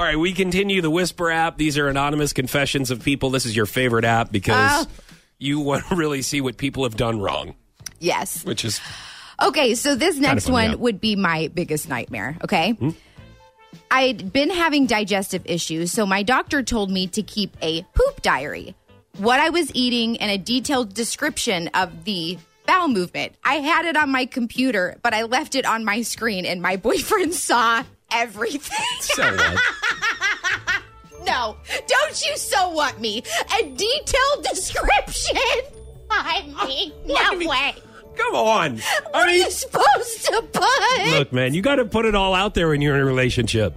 All right, we continue the Whisper app. These are anonymous confessions of people. This is your favorite app because Oh. you want to really see what people have done wrong, Yes. which is Okay, so this next one would be my biggest nightmare, okay? Hmm? I'd been having digestive issues, so my doctor told me to keep a poop diary. What I was eating and a detailed description of the bowel movement. I had it on my computer, but I left it on my screen and my boyfriend saw everything. so? no, don't you so what me? A detailed description. I mean, no mean- way. Come on. What I are you supposed to put? look, man, you got to put it all out there when you're in a relationship.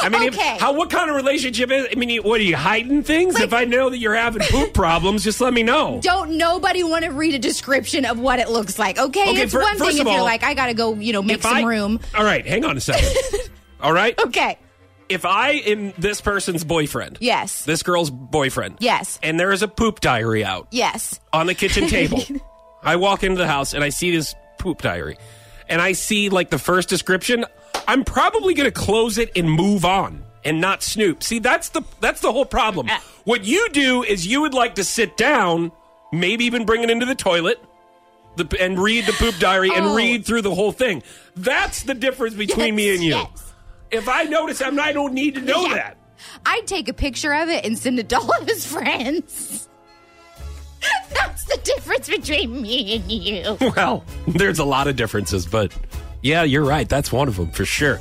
I mean, if- how what kind of relationship is? I mean, what are you hiding things? if I know that you're having poop problems, just let me know. Don't nobody want to read a description of what it looks like. Okay, Okay, it's fir- one thing if you're all, like, I gotta go, you know, make some I- room. All right, hang on a second. all right, Okay. If I am this person's boyfriend, Yes. this girl's boyfriend, Yes. and there is a poop diary out Yes. on the kitchen table, I walk into the house and I see this poop diary, and I see like the first description. I'm probably going to close it and move on and not snoop. See, that's the that's the whole problem. Uh. What you do is you would like to sit down, maybe even bring it into the toilet. The, and read the poop diary and Oh. read through the whole thing. That's the difference between me and you. yes. If I notice, I'm, I don't need to know Yeah. that. I'd take a picture of it and send it to all of his friends. That's the difference between me and you. Well, there's a lot of differences, but yeah, you're right. That's one of them for sure.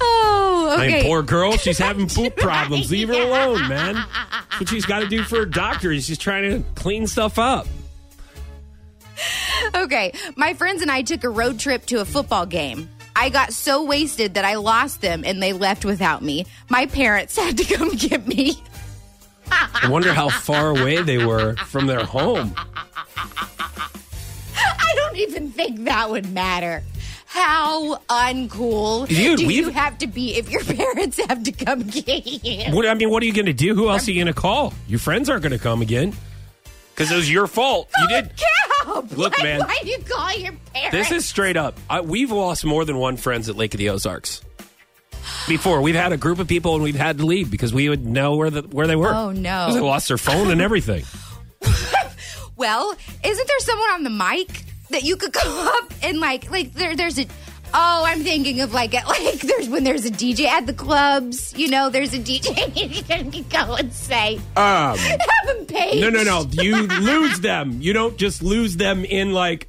Oh, I mean, poor girl, she's having poop problems. Leave her alone, man. That's what she's got to do for her doctor. She's trying to clean stuff up. Okay, my friends and I took a road trip to a football game. I got so wasted that I lost them and they left without me. My parents had to come get me. I wonder how far away they were from their home. I don't even think that would matter. How uncool Dude, do you have to be if your parents have to come get you? What I mean, what are you going to do? Who else are you going to call? Your friends aren't going to come again because it was your fault. You did. Look, why, man. Why do you call your parents? This is straight up. I, we've lost more than one friends at Lake of the Ozarks. Before we've had a group of people and we've had to leave because we would know where the where they were. Oh, no! They lost their phone and everything. Well, isn't there someone on the mic that you could go up and like like there there's a Oh, I'm thinking of like at like there's when there's a DJ at the clubs, you know, there's a DJ and you can go and say, Um, have him paid. no, no, no. You lose them. You don't just lose them in like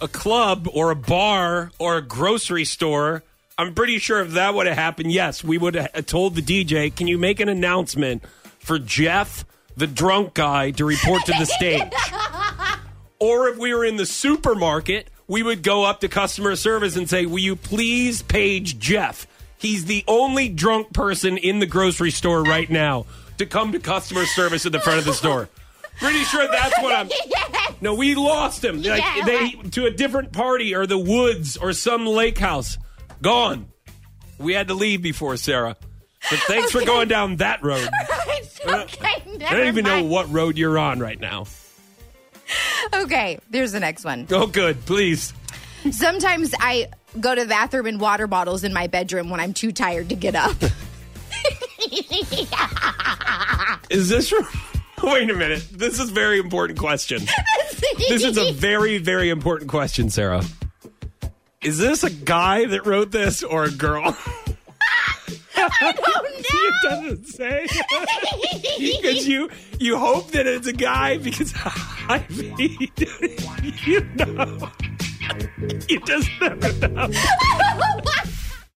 a club or a bar or a grocery store. I'm pretty sure if that would have happened, yes, we would have told the DJ, "Can you make an announcement for Jeff, the drunk guy, to report to the stage?" Or if we were in the supermarket, we would go up to customer service and say, Will you please page Jeff? He's the only drunk person in the grocery store right now to come to customer service at the front of the store. Pretty sure that's what I'm. Yes. No, we lost him. Like Yeah, they right. to a different party or the woods or some lake house. Gone. We had to leave before Sarah. But thanks for going down that road. Uh, okay, I don't even know what road you're on right now. Okay, there's the next one. Oh, good. Please. Sometimes I go to the bathroom in water bottles in my bedroom when I'm too tired to get up. Is this? Wait a minute. This is a very important question. This is a very, very important question, Sarah. Is this a guy that wrote this or a girl? It doesn't say. Because you you hope that it's a guy because I mean, you know. You just never know.